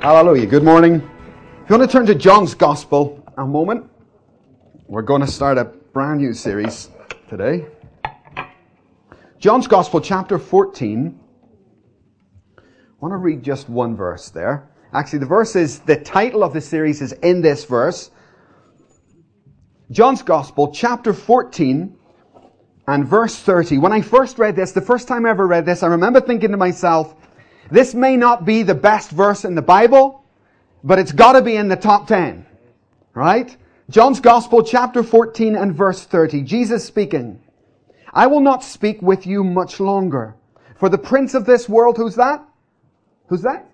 Hallelujah. Good morning. If you want to turn to John's Gospel a moment, we're going to start a brand new series today. John's Gospel, chapter 14. I want to read just one verse there. Actually, the verse is, the title of the series is in this verse. John's Gospel, chapter 14 and verse 30. When I first read this, the first time I ever read this, I remember thinking to myself, this may not be the best verse in the Bible, but it's got to be in the top 10. Right? John's Gospel, chapter 14 and verse 30. Jesus speaking. I will not speak with you much longer. For the prince of this world, who's that? Who's that?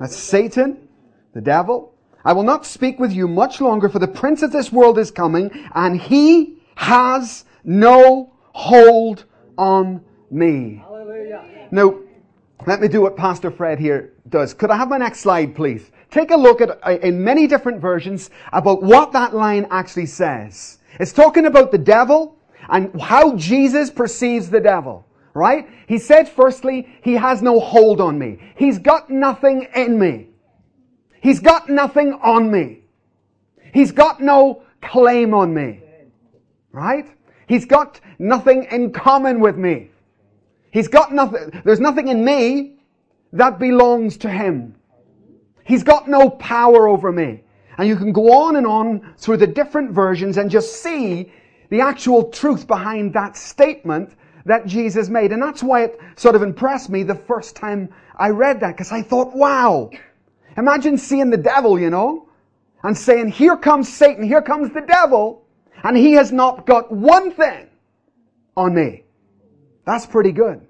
That's Satan, the devil. I will not speak with you much longer, for the prince of this world is coming, and he has no hold on me. Hallelujah. Now, let me do what Pastor Fred here does. Could I have my next slide, please? Take a look at, uh, in many different versions, about what that line actually says. It's talking about the devil and how Jesus perceives the devil, right? He said firstly, he has no hold on me. He's got nothing in me. He's got nothing on me. He's got no claim on me. Right? He's got nothing in common with me. He's got nothing, there's nothing in me that belongs to him. He's got no power over me. And you can go on and on through the different versions and just see the actual truth behind that statement that Jesus made. And that's why it sort of impressed me the first time I read that, because I thought, wow, imagine seeing the devil, you know, and saying, here comes Satan, here comes the devil, and he has not got one thing on me. That's pretty good.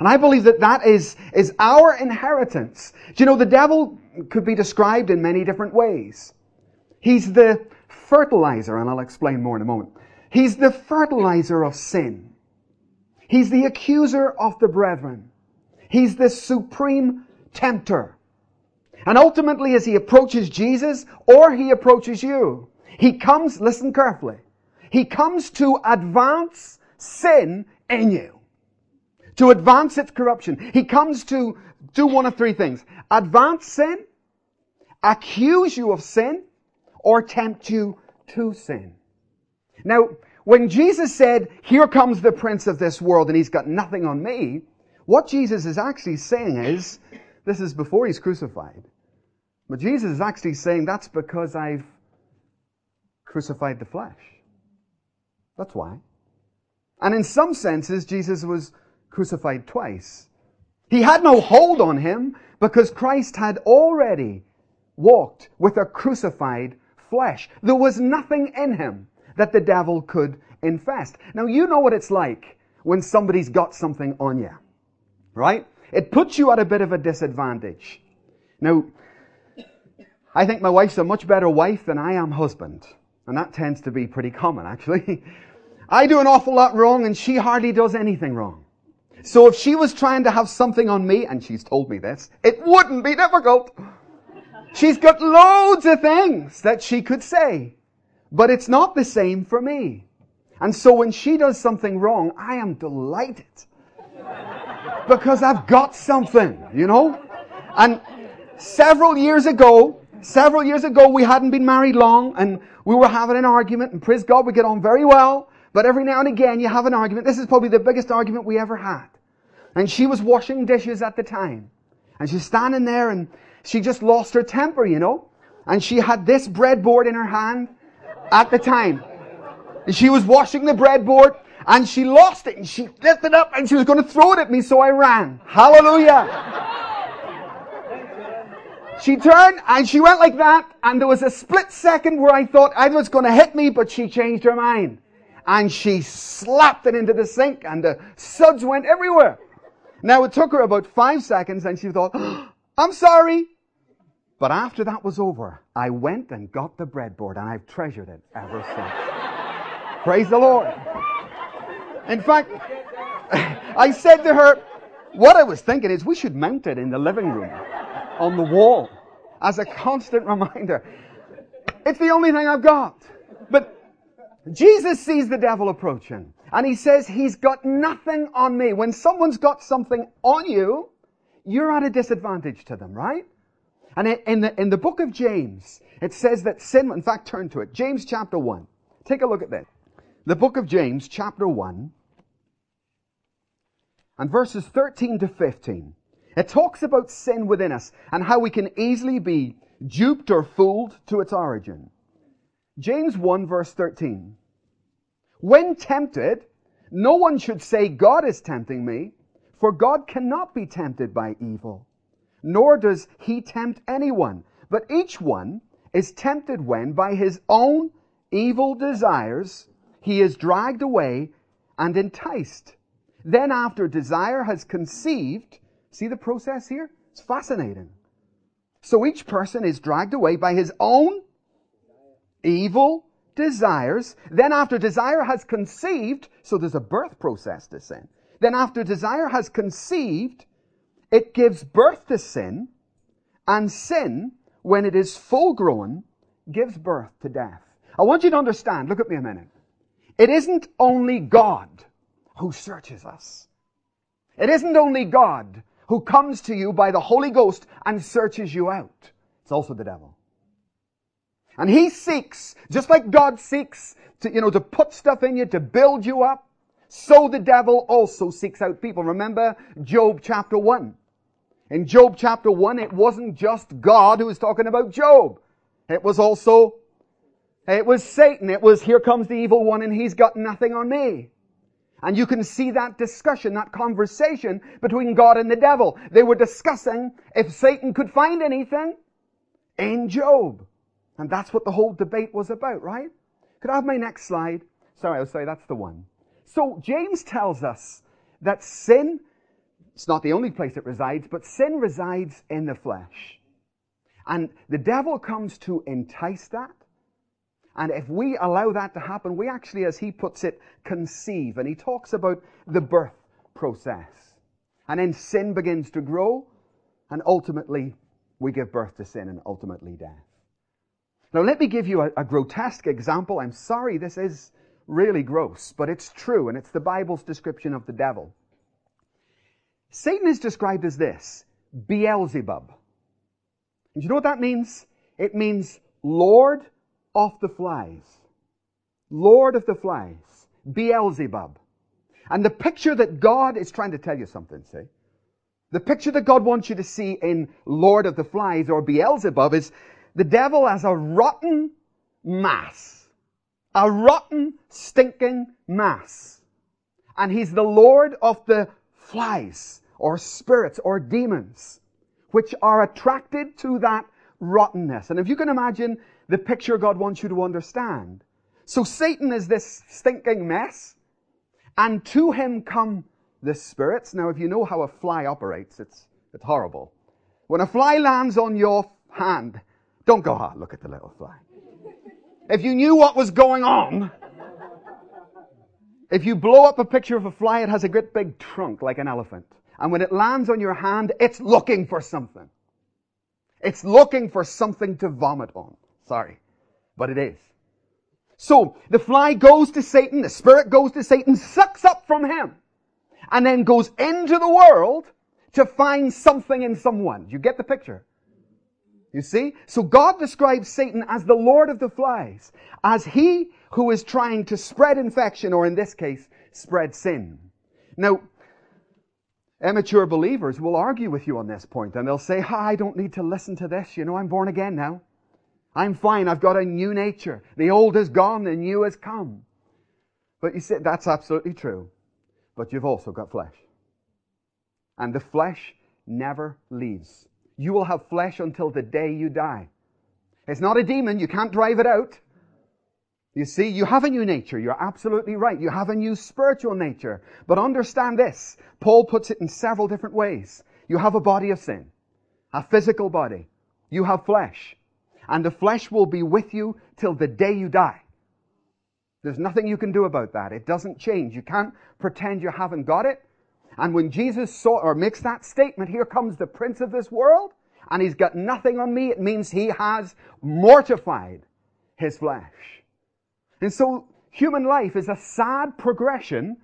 And I believe that that is, is our inheritance. Do you know, the devil could be described in many different ways. He's the fertilizer, and I'll explain more in a moment. He's the fertilizer of sin. He's the accuser of the brethren. He's the supreme tempter. And ultimately, as he approaches Jesus or he approaches you, he comes, listen carefully, he comes to advance sin in you to advance its corruption. He comes to do one of three things. Advance sin, accuse you of sin, or tempt you to sin. Now, when Jesus said, here comes the prince of this world and he's got nothing on me, what Jesus is actually saying is, this is before he's crucified. But Jesus is actually saying that's because I've crucified the flesh. That's why. And in some senses, Jesus was crucified twice. He had no hold on him because Christ had already walked with a crucified flesh. There was nothing in him that the devil could infest. Now you know what it's like when somebody's got something on you. Right? It puts you at a bit of a disadvantage. Now, I think my wife's a much better wife than I am husband. And that tends to be pretty common, actually. I do an awful lot wrong and she hardly does anything wrong. So if she was trying to have something on me, and she's told me this, it wouldn't be difficult. She's got loads of things that she could say. But it's not the same for me. And so when she does something wrong, I am delighted. Because I've got something, you know? And several years ago, several years ago, we hadn't been married long, and we were having an argument, and praise God, we get on very well. But every now and again you have an argument. This is probably the biggest argument we ever had. And she was washing dishes at the time. And she's standing there and she just lost her temper, you know. And she had this breadboard in her hand at the time. And she was washing the breadboard and she lost it and she lifted it up and she was going to throw it at me, so I ran. Hallelujah. She turned and she went like that and there was a split second where I thought either it's going to hit me, but she changed her mind and she slapped it into the sink and the suds went everywhere. Now it took her about five seconds and she thought, oh, I'm sorry. But after that was over, I went and got the breadboard and I've treasured it ever since. Praise the Lord. In fact, I said to her, what I was thinking is we should mount it in the living room on the wall as a constant reminder. It's the only thing I've got. Jesus sees the devil approaching and he says, he's got nothing on me. When someone's got something on you, you're at a disadvantage to them, right? And in the, in the book of James, it says that sin, in fact, turn to it. James chapter 1. Take a look at this. The book of James, chapter 1, and verses 13 to 15. It talks about sin within us and how we can easily be duped or fooled to its origin. James 1 verse 13. When tempted, no one should say, God is tempting me, for God cannot be tempted by evil, nor does he tempt anyone. But each one is tempted when, by his own evil desires, he is dragged away and enticed. Then after desire has conceived, see the process here? It's fascinating. So each person is dragged away by his own evil desires. Then after desire has conceived, so there's a birth process to sin. Then after desire has conceived, it gives birth to sin, and sin, when it is full grown, gives birth to death. I want you to understand, look at me a minute. It isn't only God who searches us. It isn't only God who comes to you by the Holy Ghost and searches you out. It's also the devil. And he seeks, just like God seeks to, you know, to put stuff in you, to build you up, so the devil also seeks out people. Remember Job chapter 1. In Job chapter 1, it wasn't just God who was talking about Job. It was also, it was Satan. It was, here comes the evil one and he's got nothing on me. And you can see that discussion, that conversation between God and the devil. They were discussing if Satan could find anything in Job. And that's what the whole debate was about, right? Could I have my next slide? Sorry, oh, I'll say that's the one. So James tells us that sin, it's not the only place it resides, but sin resides in the flesh. And the devil comes to entice that. And if we allow that to happen, we actually, as he puts it, conceive. And he talks about the birth process. And then sin begins to grow, and ultimately we give birth to sin and ultimately death. Now let me give you a, a grotesque example. I'm sorry this is really gross, but it's true, and it's the Bible's description of the devil. Satan is described as this, Beelzebub. And you know what that means? It means Lord of the flies. Lord of the flies. Beelzebub. And the picture that God is trying to tell you something, see? The picture that God wants you to see in Lord of the Flies or Beelzebub is the devil as a rotten mass. A rotten, stinking mass. And he's the Lord of the flies, or spirits, or demons, which are attracted to that rottenness. And if you can imagine the picture God wants you to understand. So Satan is this stinking mess, and to him come the spirits. Now, if you know how a fly operates, it's, it's horrible. When a fly lands on your hand, don't go, ah, look at the little fly. If you knew what was going on, if you blow up a picture of a fly, it has a great big trunk like an elephant. And when it lands on your hand, it's looking for something. It's looking for something to vomit on. Sorry. But it is. So, the fly goes to Satan, the spirit goes to Satan, sucks up from him, and then goes into the world to find something in someone. You get the picture? You see? So God describes Satan as the Lord of the flies, as he who is trying to spread infection, or in this case, spread sin. Now, immature believers will argue with you on this point, and they'll say, I don't need to listen to this. You know, I'm born again now. I'm fine. I've got a new nature. The old is gone, the new has come. But you see, that's absolutely true. But you've also got flesh. And the flesh never leaves. You will have flesh until the day you die. It's not a demon. You can't drive it out. You see, you have a new nature. You're absolutely right. You have a new spiritual nature. But understand this. Paul puts it in several different ways. You have a body of sin. A physical body. You have flesh. And the flesh will be with you till the day you die. There's nothing you can do about that. It doesn't change. You can't pretend you haven't got it. And when Jesus saw or makes that statement, here comes the prince of this world, and he's got nothing on me, it means he has mortified his flesh. And so human life is a sad progression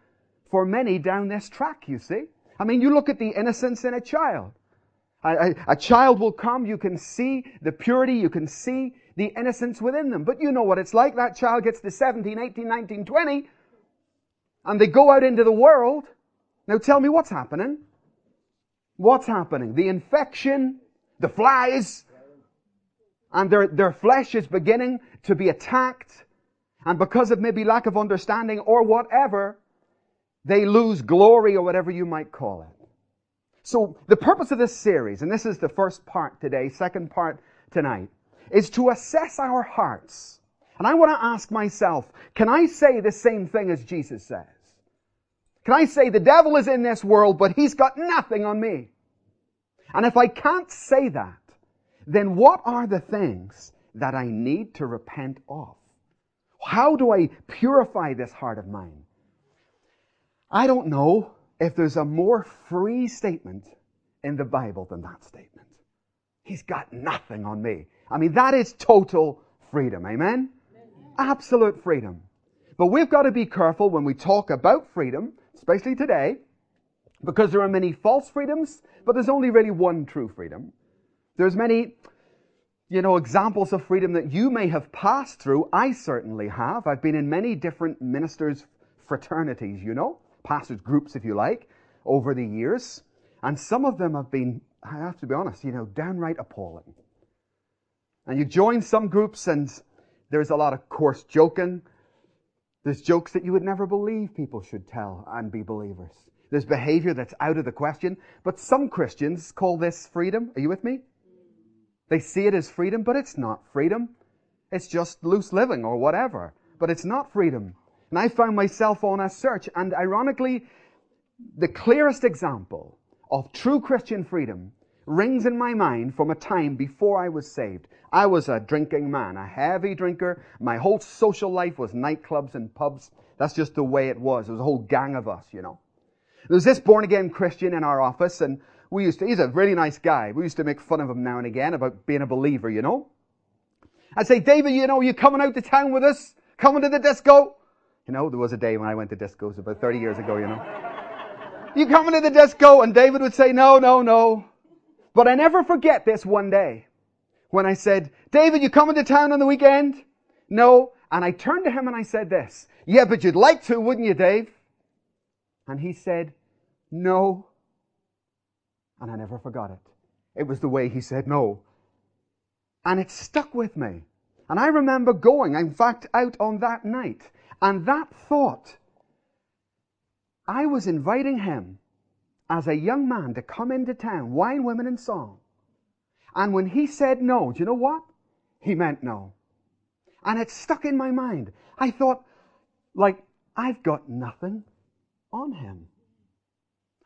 for many down this track, you see. I mean, you look at the innocence in a child. A, a, a, child will come, you can see the purity, you can see the innocence within them. But you know what it's like. That child gets to 17, 18, 19, 20, and they go out into the world. Now tell me what's happening. What's happening? The infection, the flies, and their, their flesh is beginning to be attacked. And because of maybe lack of understanding or whatever, they lose glory or whatever you might call it. So the purpose of this series, and this is the first part today, second part tonight, is to assess our hearts. And I want to ask myself, can I say the same thing as Jesus says? Can I say the devil is in this world, but he's got nothing on me? And if I can't say that, then what are the things that I need to repent of? How do I purify this heart of mine? I don't know if there's a more free statement in the Bible than that statement. He's got nothing on me. I mean, that is total freedom. Amen? Absolute freedom. But we've got to be careful when we talk about freedom, especially today, because there are many false freedoms, but there's only really one true freedom. There's many, you know, examples of freedom that you may have passed through. I certainly have. I've been in many different ministers' fraternities, you know pastors' groups, if you like, over the years. And some of them have been, I have to be honest, you know, downright appalling. And you join some groups and there's a lot of coarse joking. There's jokes that you would never believe people should tell and be believers. There's behavior that's out of the question. But some Christians call this freedom. Are you with me? They see it as freedom, but it's not freedom. It's just loose living or whatever. But it's not freedom. And I found myself on a search. And ironically, the clearest example of true Christian freedom rings in my mind from a time before I was saved. I was a drinking man, a heavy drinker. My whole social life was nightclubs and pubs. That's just the way it was. It was a whole gang of us, you know. There was this born again Christian in our office and we used to, he's a really nice guy. We used to make fun of him now and again about being a believer, you know. I'd say, David, you know, you coming out to town with us? Coming to the disco? You know, there was a day when I went to discos about 30 years ago, you know. you coming to the disco? And David would say, no, no, no. But I never forget this one day when I said, David, you coming to town on the weekend? No. And I turned to him and I said this, yeah, but you'd like to, wouldn't you, Dave? And he said, no. And I never forgot it. It was the way he said no. And it stuck with me. And I remember going, in fact, out on that night and that thought, I was inviting him as a young man to come into town, wine, women, and song. And when he said no, do you know what? He meant no. And it stuck in my mind. I thought, like, I've got nothing on him.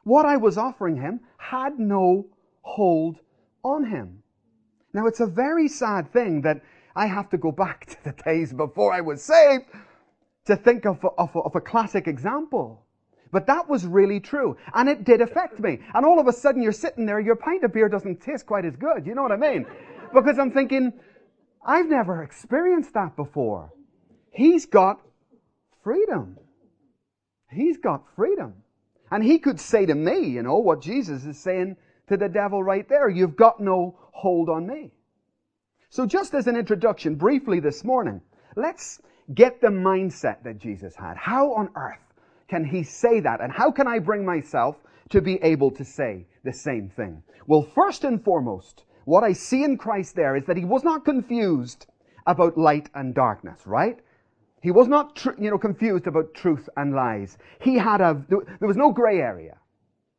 What I was offering him had no hold on him. Now, it's a very sad thing that I have to go back to the days before I was saved to think of, of, of a classic example. But that was really true. And it did affect me. And all of a sudden you're sitting there, your pint of beer doesn't taste quite as good. You know what I mean? Because I'm thinking, I've never experienced that before. He's got freedom. He's got freedom. And he could say to me, you know, what Jesus is saying to the devil right there. You've got no hold on me. So just as an introduction, briefly this morning, let's get the mindset that Jesus had. How on earth can he say that? And how can I bring myself to be able to say the same thing? Well, first and foremost, what I see in Christ there is that he was not confused about light and darkness, right? He was not, tr- you know, confused about truth and lies. He had a, there was no gray area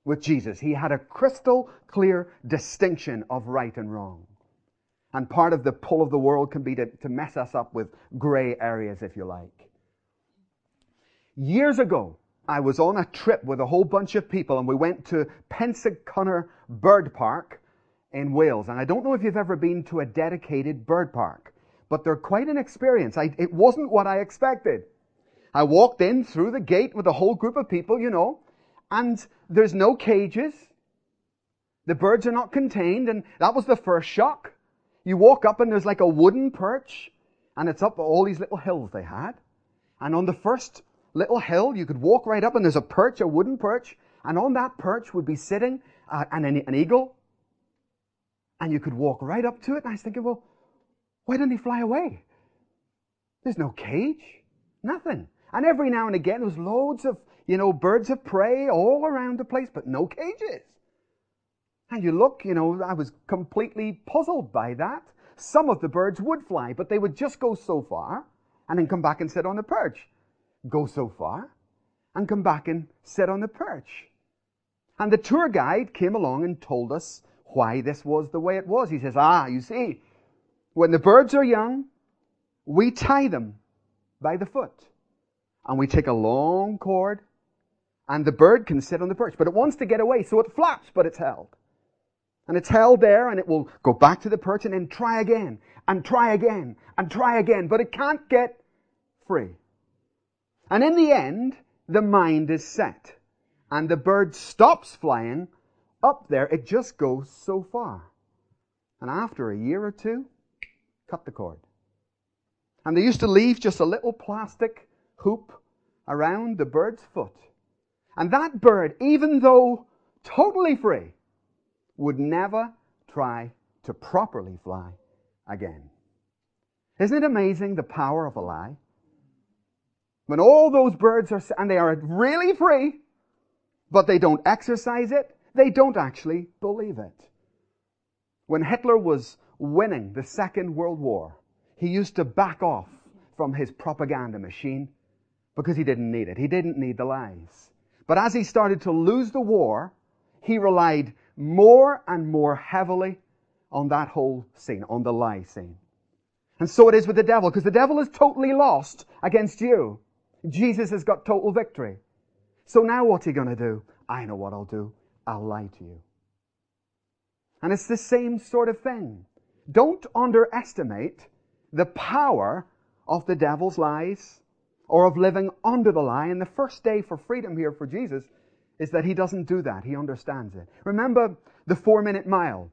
with Jesus. He had a crystal clear distinction of right and wrong. And part of the pull of the world can be to, to mess us up with gray areas, if you like. Years ago, I was on a trip with a whole bunch of people and we went to Pensacola Bird Park in Wales. And I don't know if you've ever been to a dedicated bird park, but they're quite an experience. I, it wasn't what I expected. I walked in through the gate with a whole group of people, you know, and there's no cages. The birds are not contained, and that was the first shock. You walk up and there's like a wooden perch and it's up all these little hills they had. And on the first little hill, you could walk right up and there's a perch, a wooden perch. And on that perch would be sitting uh, an, an eagle. And you could walk right up to it. And I was thinking, well, why didn't he fly away? There's no cage. Nothing. And every now and again, there was loads of, you know, birds of prey all around the place, but no cages. And you look, you know, I was completely puzzled by that. Some of the birds would fly, but they would just go so far and then come back and sit on the perch. Go so far and come back and sit on the perch. And the tour guide came along and told us why this was the way it was. He says, ah, you see, when the birds are young, we tie them by the foot. And we take a long cord, and the bird can sit on the perch, but it wants to get away, so it flaps, but it's held. And it's held there, and it will go back to the perch and then try again, and try again, and try again, but it can't get free. And in the end, the mind is set, and the bird stops flying up there. It just goes so far. And after a year or two, cut the cord. And they used to leave just a little plastic hoop around the bird's foot. And that bird, even though totally free, would never try to properly fly again. Isn't it amazing the power of a lie? When all those birds are, and they are really free, but they don't exercise it, they don't actually believe it. When Hitler was winning the Second World War, he used to back off from his propaganda machine because he didn't need it. He didn't need the lies. But as he started to lose the war, he relied more and more heavily on that whole scene, on the lie scene. And so it is with the devil, because the devil is totally lost against you. Jesus has got total victory. So now what's he going to do? I know what I'll do. I'll lie to you. And it's the same sort of thing. Don't underestimate the power of the devil's lies or of living under the lie. And the first day for freedom here for Jesus is that he doesn't do that. He understands it. Remember the four minute mile.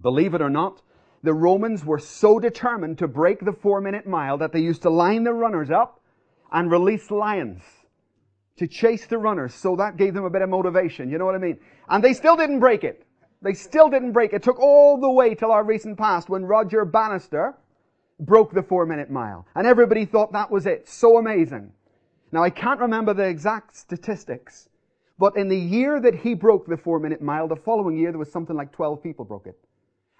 Believe it or not, the Romans were so determined to break the four minute mile that they used to line the runners up and release lions to chase the runners. So that gave them a bit of motivation. You know what I mean? And they still didn't break it. They still didn't break it. It took all the way till our recent past when Roger Bannister broke the four minute mile. And everybody thought that was it. So amazing. Now I can't remember the exact statistics, but in the year that he broke the four minute mile, the following year there was something like 12 people broke it.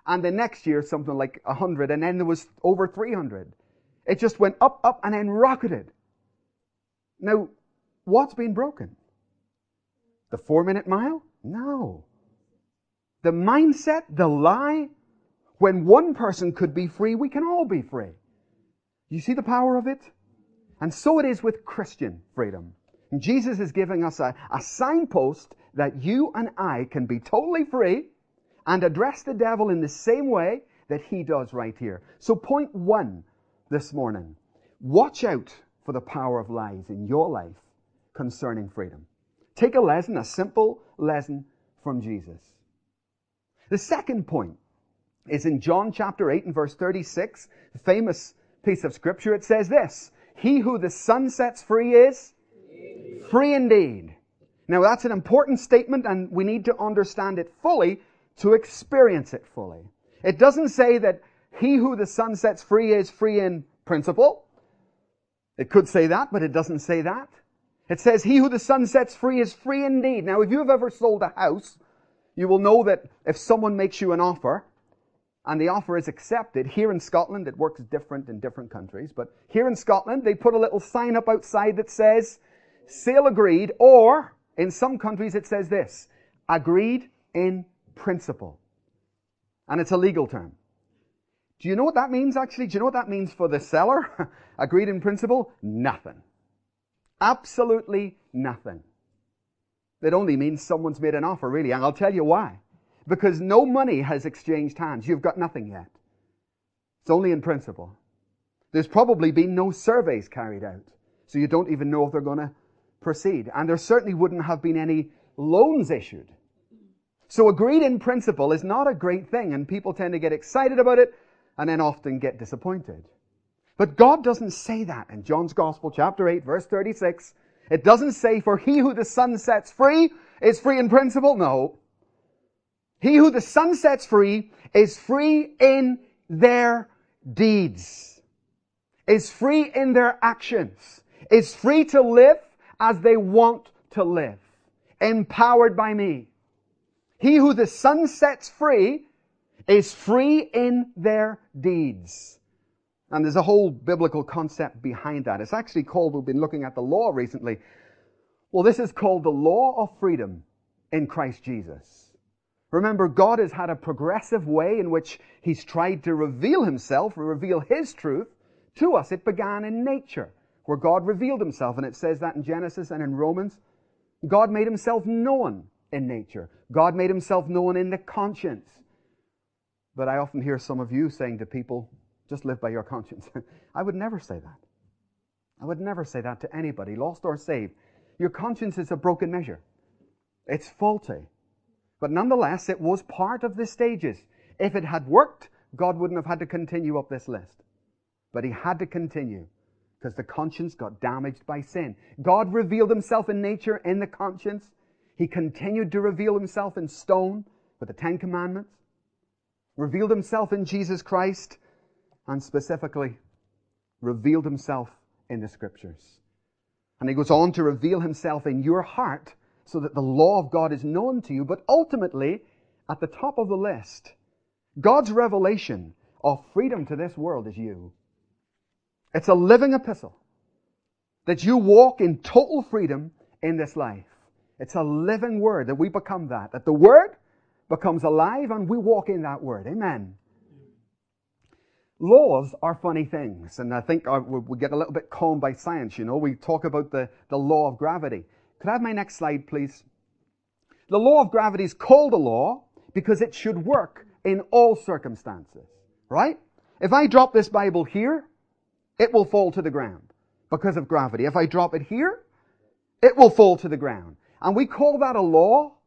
And the next year something like 100, and then there was over 300. It just went up, up, and then rocketed. Now, what's been broken? The four minute mile? No. The mindset, the lie, when one person could be free, we can all be free. You see the power of it? And so it is with Christian freedom. And Jesus is giving us a, a signpost that you and I can be totally free and address the devil in the same way that he does right here. So point one this morning. Watch out for the power of lies in your life concerning freedom. Take a lesson, a simple lesson from Jesus. The second point is in John chapter 8 and verse 36, the famous piece of scripture. It says this, He who the Son sets free is free indeed. Now that's an important statement and we need to understand it fully to experience it fully. It doesn't say that he who the Son sets free is free in principle. It could say that, but it doesn't say that. It says, he who the Son sets free is free indeed. Now, if you have ever sold a house, you will know that if someone makes you an offer, and the offer is accepted, here in Scotland, it works different in different countries, but here in Scotland, they put a little sign up outside that says, sale agreed, or in some countries it says this, agreed in principle. And it's a legal term. Do you know what that means actually? Do you know what that means for the seller? agreed in principle? Nothing. Absolutely nothing. It only means someone's made an offer, really, and I'll tell you why. Because no money has exchanged hands. You've got nothing yet. It's only in principle. There's probably been no surveys carried out, so you don't even know if they're going to proceed. And there certainly wouldn't have been any loans issued. So agreed in principle is not a great thing, and people tend to get excited about it and then often get disappointed. But God doesn't say that in John's Gospel, chapter 8, verse 36. It doesn't say, for he who the Son sets free is free in principle. No. He who the Son sets free is free in their deeds, is free in their actions, is free to live as they want to live, empowered by me. He who the Son sets free is free in their deeds. And there's a whole biblical concept behind that. It's actually called, we've been looking at the law recently. Well, this is called the law of freedom in Christ Jesus. Remember, God has had a progressive way in which He's tried to reveal Himself, reveal His truth to us. It began in nature, where God revealed Himself, and it says that in Genesis and in Romans. God made Himself known in nature. God made Himself known in the conscience. But I often hear some of you saying to people, just live by your conscience. I would never say that. I would never say that to anybody, lost or saved. Your conscience is a broken measure. It's faulty. But nonetheless, it was part of the stages. If it had worked, God wouldn't have had to continue up this list. But He had to continue because the conscience got damaged by sin. God revealed Himself in nature in the conscience. He continued to reveal Himself in stone with the Ten Commandments. Revealed Himself in Jesus Christ and specifically revealed Himself in the Scriptures. And He goes on to reveal Himself in your heart so that the law of God is known to you. But ultimately, at the top of the list, God's revelation of freedom to this world is you. It's a living epistle that you walk in total freedom in this life. It's a living word that we become that, that the word becomes alive and we walk in that word. Amen. Laws are funny things, and I think we get a little bit calmed by science, you know. We talk about the, the law of gravity. Could I have my next slide, please? The law of gravity is called a law because it should work in all circumstances, right? If I drop this Bible here, it will fall to the ground because of gravity. If I drop it here, it will fall to the ground. And we call that a law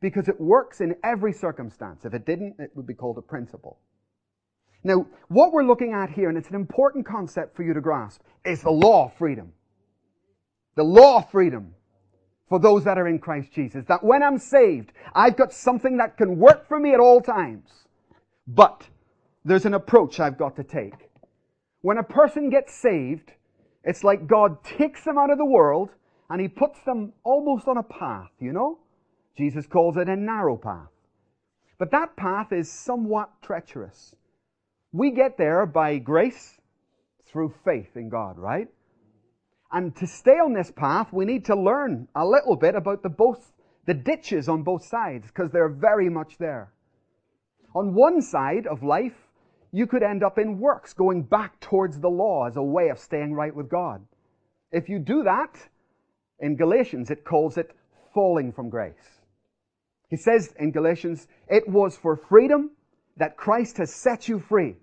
because it works in every circumstance. If it didn't, it would be called a principle. Now, what we're looking at here, and it's an important concept for you to grasp, is the law of freedom. The law of freedom for those that are in Christ Jesus. That when I'm saved, I've got something that can work for me at all times. But there's an approach I've got to take. When a person gets saved, it's like God takes them out of the world and He puts them almost on a path, you know? Jesus calls it a narrow path. But that path is somewhat treacherous. We get there by grace through faith in God, right? And to stay on this path, we need to learn a little bit about the both, the ditches on both sides, because they're very much there. On one side of life, you could end up in works, going back towards the law as a way of staying right with God. If you do that, in Galatians, it calls it falling from grace. He says in Galatians, it was for freedom that Christ has set you free.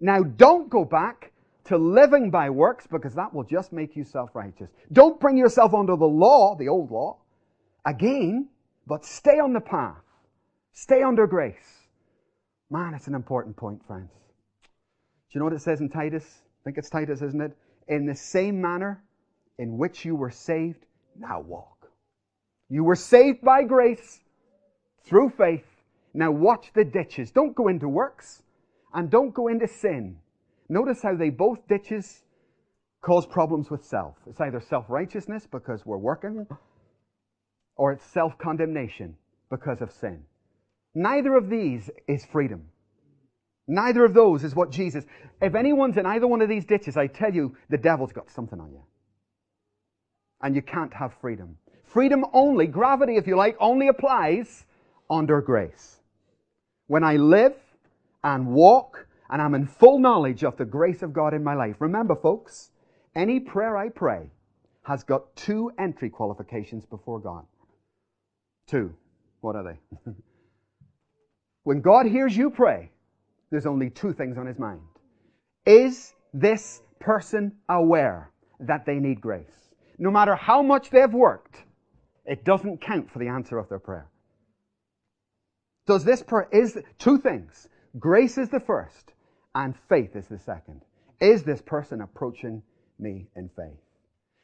Now don't go back to living by works because that will just make you self-righteous. Don't bring yourself under the law, the old law, again, but stay on the path. Stay under grace. Man, it's an important point, friends. Do you know what it says in Titus? I think it's Titus, isn't it? In the same manner in which you were saved, now walk. You were saved by grace through faith. Now watch the ditches. Don't go into works and don't go into sin. Notice how they both ditches cause problems with self. It's either self-righteousness because we're working, or it's self-condemnation because of sin. Neither of these is freedom. Neither of those is what Jesus. If anyone's in either one of these ditches, I tell you, the devil's got something on you. And you can't have freedom. Freedom only, gravity if you like, only applies under grace. When I live and walk and I'm in full knowledge of the grace of God in my life. Remember, folks, any prayer I pray has got two entry qualifications before God. Two. What are they? when God hears you pray, there's only two things on his mind. Is this person aware that they need grace? No matter how much they've worked, it doesn't count for the answer of their prayer. Does this prayer, is, two things. Grace is the first and faith is the second. Is this person approaching me in faith?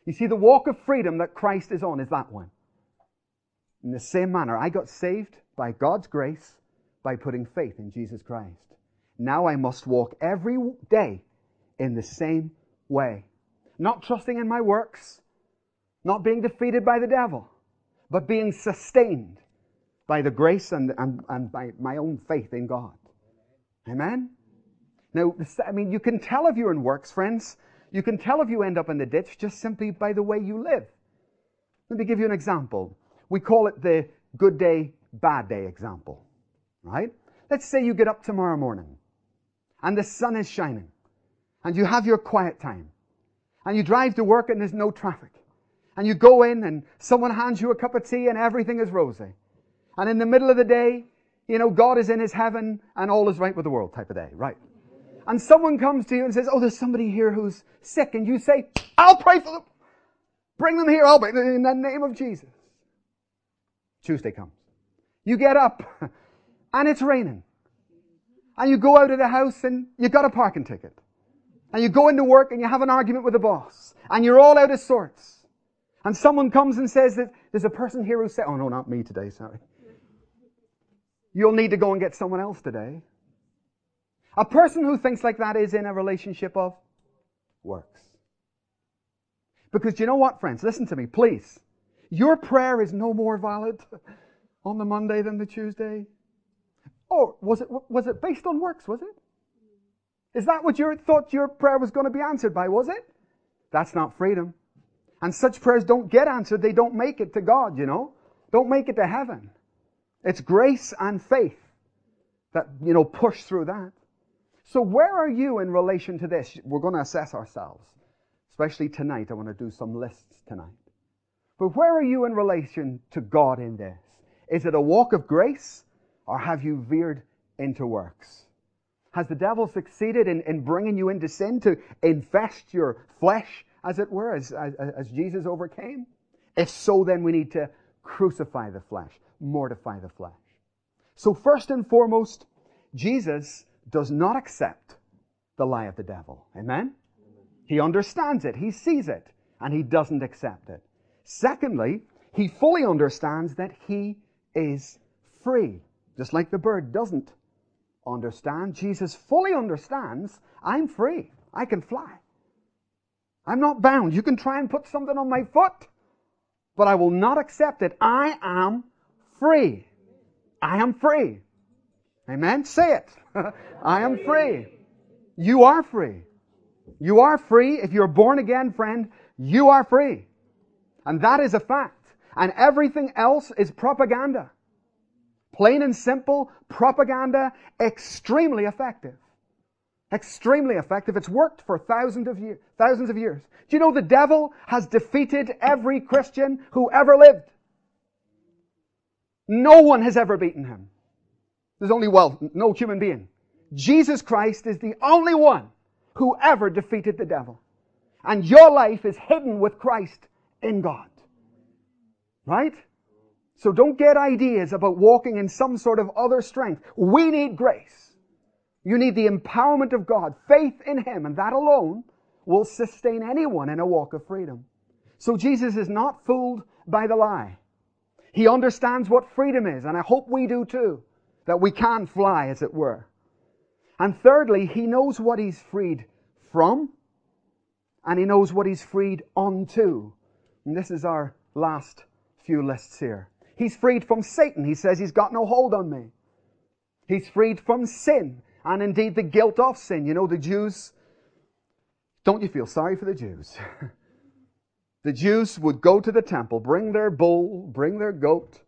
You see, the walk of freedom that Christ is on is that one. In the same manner, I got saved by God's grace by putting faith in Jesus Christ. Now I must walk every day in the same way. Not trusting in my works, not being defeated by the devil, but being sustained by the grace and, and, and by my own faith in God. Amen? Now, I mean, you can tell if you're in works, friends. You can tell if you end up in the ditch just simply by the way you live. Let me give you an example. We call it the good day, bad day example, right? Let's say you get up tomorrow morning and the sun is shining and you have your quiet time and you drive to work and there's no traffic and you go in and someone hands you a cup of tea and everything is rosy. And in the middle of the day, you know, God is in his heaven and all is right with the world type of day, right? And someone comes to you and says, oh, there's somebody here who's sick. And you say, I'll pray for them. Bring them here. I'll pray in the name of Jesus. Tuesday comes. You get up and it's raining. And you go out of the house and you got a parking ticket. And you go into work and you have an argument with the boss. And you're all out of sorts. And someone comes and says that there's a person here who said, oh no, not me today, sorry. You'll need to go and get someone else today. A person who thinks like that is in a relationship of works. Because you know what, friends? Listen to me, please. Your prayer is no more valid on the Monday than the Tuesday. Or was it, was it based on works, was it? Is that what you thought your prayer was going to be answered by, was it? That's not freedom. And such prayers don't get answered. They don't make it to God, you know. Don't make it to heaven. It's grace and faith that, you know, push through that. So where are you in relation to this? We're going to assess ourselves. Especially tonight. I want to do some lists tonight. But where are you in relation to God in this? Is it a walk of grace or have you veered into works? Has the devil succeeded in, in bringing you into sin to infest your flesh, as it were, as, as, as Jesus overcame? If so, then we need to crucify the flesh, mortify the flesh. So first and foremost, Jesus does not accept the lie of the devil. Amen? He understands it, he sees it, and he doesn't accept it. Secondly, he fully understands that he is free. Just like the bird doesn't understand, Jesus fully understands I'm free. I can fly. I'm not bound. You can try and put something on my foot, but I will not accept it. I am free. I am free. Amen? Say it. I am free. You are free. You are free. If you're born again, friend, you are free. And that is a fact. And everything else is propaganda. Plain and simple propaganda, extremely effective. Extremely effective. It's worked for thousands of, years, thousands of years. Do you know the devil has defeated every Christian who ever lived? No one has ever beaten him. There's only, well, no human being. Jesus Christ is the only one who ever defeated the devil. And your life is hidden with Christ in God. Right? So don't get ideas about walking in some sort of other strength. We need grace. You need the empowerment of God, faith in Him, and that alone will sustain anyone in a walk of freedom. So Jesus is not fooled by the lie. He understands what freedom is, and I hope we do too that we can fly, as it were. And thirdly, he knows what he's freed from, and he knows what he's freed unto. And this is our last few lists here. He's freed from Satan. He says he's got no hold on me. He's freed from sin, and indeed the guilt of sin. You know, the Jews, don't you feel sorry for the Jews? the Jews would go to the temple, bring their bull, bring their goat,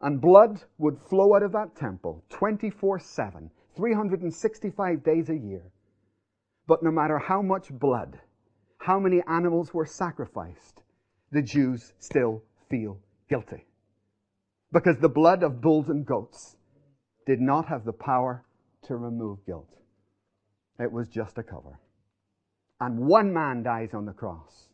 and blood would flow out of that temple 24 7, 365 days a year. But no matter how much blood, how many animals were sacrificed, the Jews still feel guilty. Because the blood of bulls and goats did not have the power to remove guilt. It was just a cover. And one man dies on the cross.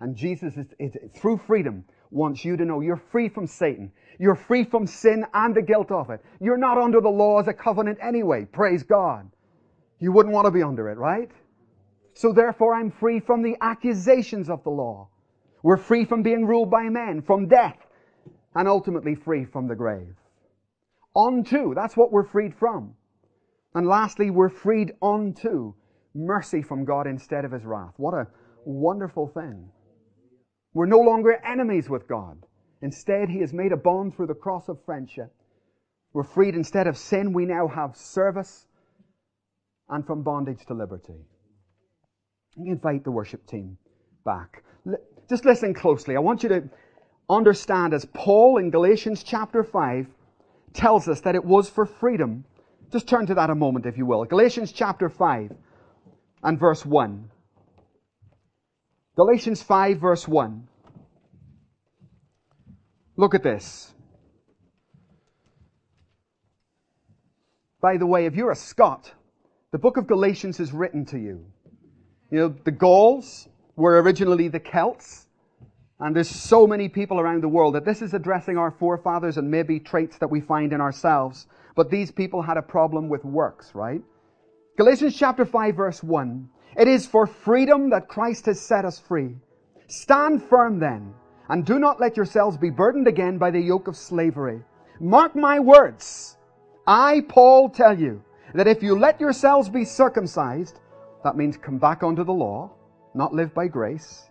And Jesus is, is through freedom wants you to know you're free from Satan. You're free from sin and the guilt of it. You're not under the law as a covenant anyway. Praise God. You wouldn't want to be under it, right? So therefore I'm free from the accusations of the law. We're free from being ruled by men, from death, and ultimately free from the grave. unto. That's what we're freed from. And lastly, we're freed unto mercy from God instead of his wrath. What a wonderful thing. We're no longer enemies with God. Instead, he has made a bond through the cross of friendship. We're freed instead of sin, we now have service and from bondage to liberty. Me invite the worship team back. Just listen closely. I want you to understand as Paul in Galatians chapter 5 tells us that it was for freedom. Just turn to that a moment, if you will. Galatians chapter 5 and verse 1. Galatians 5 verse 1. Look at this. By the way, if you're a Scot, the book of Galatians is written to you. You know, the Gauls were originally the Celts, and there's so many people around the world that this is addressing our forefathers and maybe traits that we find in ourselves. But these people had a problem with works, right? Galatians chapter 5 verse 1. It is for freedom that Christ has set us free. Stand firm then, and do not let yourselves be burdened again by the yoke of slavery. Mark my words. I, Paul, tell you that if you let yourselves be circumcised, that means come back under the law, not live by grace,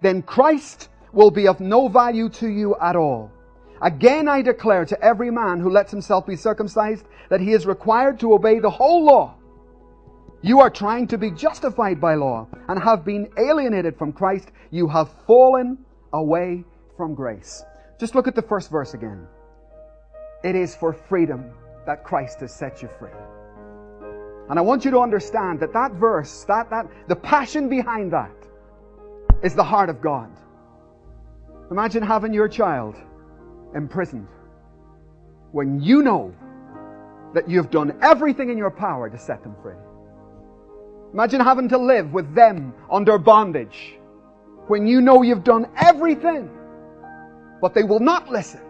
then Christ will be of no value to you at all. Again, I declare to every man who lets himself be circumcised that he is required to obey the whole law. You are trying to be justified by law and have been alienated from Christ. You have fallen away from grace. Just look at the first verse again. It is for freedom that Christ has set you free. And I want you to understand that that verse, that, that, the passion behind that is the heart of God. Imagine having your child imprisoned when you know that you've done everything in your power to set them free. Imagine having to live with them under bondage when you know you've done everything, but they will not listen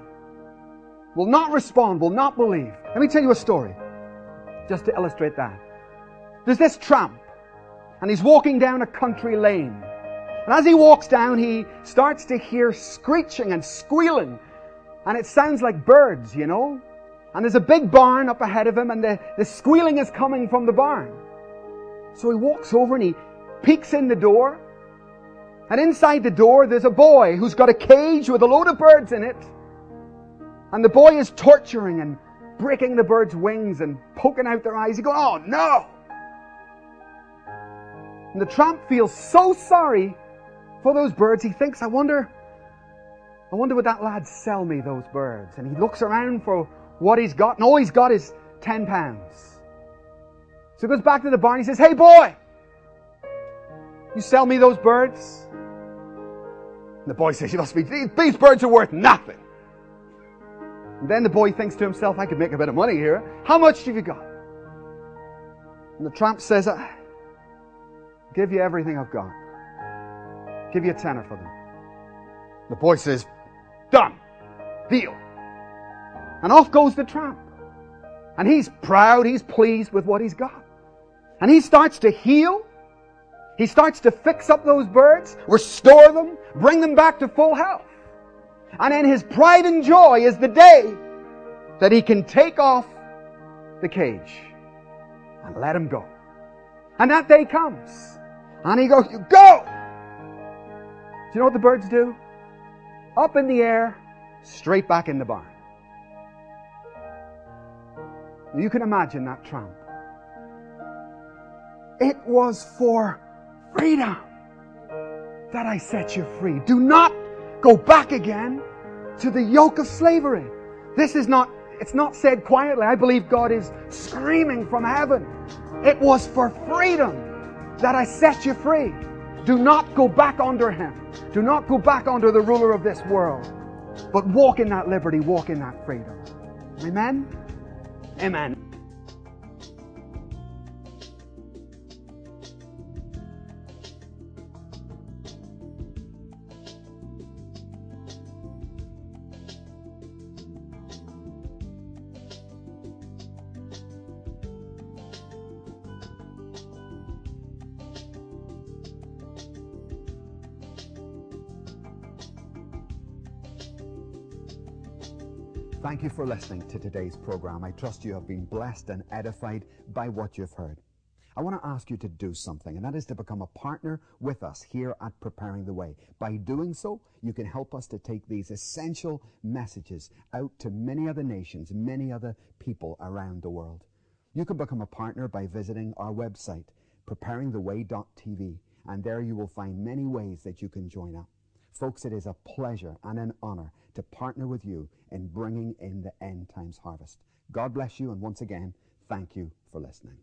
will not respond, will not believe. Let me tell you a story just to illustrate that. There's this tramp, and he's walking down a country lane. And as he walks down, he starts to hear screeching and squealing, and it sounds like birds, you know? And there's a big barn up ahead of him, and the, the squealing is coming from the barn. So he walks over and he peeks in the door, and inside the door, there's a boy who's got a cage with a load of birds in it. And the boy is torturing and breaking the bird's wings and poking out their eyes. He goes, Oh no! And the tramp feels so sorry for those birds. He thinks, I wonder, I wonder would that lad sell me those birds? And he looks around for what he's got, and all he's got is 10 pounds. So he goes back to the barn. He says, Hey boy, you sell me those birds? And the boy says, You must be, these birds are worth nothing. And then the boy thinks to himself, I could make a bit of money here. How much have you got? And the tramp says, I give you everything I've got. Give you a tenner for them. The boy says, done. Deal. And off goes the tramp. And he's proud, he's pleased with what he's got. And he starts to heal. He starts to fix up those birds, restore them, bring them back to full health. And in his pride and joy is the day that he can take off the cage and let him go. And that day comes. And he goes, go! Do you know what the birds do? Up in the air, straight back in the barn. You can imagine that tramp. It was for freedom that I set you free. Do not go back again to the yoke of slavery. This is not, it's not said quietly. I believe God is screaming from heaven. It was for freedom that I set you free. Do not go back under him. Do not go back under the ruler of this world. But walk in that liberty, walk in that freedom. Amen? Amen. Thank you for listening to today's program. I trust you have been blessed and edified by what you've heard. I want to ask you to do something, and that is to become a partner with us here at Preparing the Way. By doing so, you can help us to take these essential messages out to many other nations, many other people around the world. You can become a partner by visiting our website, preparingtheway.tv, and there you will find many ways that you can join up. Folks, it is a pleasure and an honor to partner with you in bringing in the end times harvest. God bless you, and once again, thank you for listening.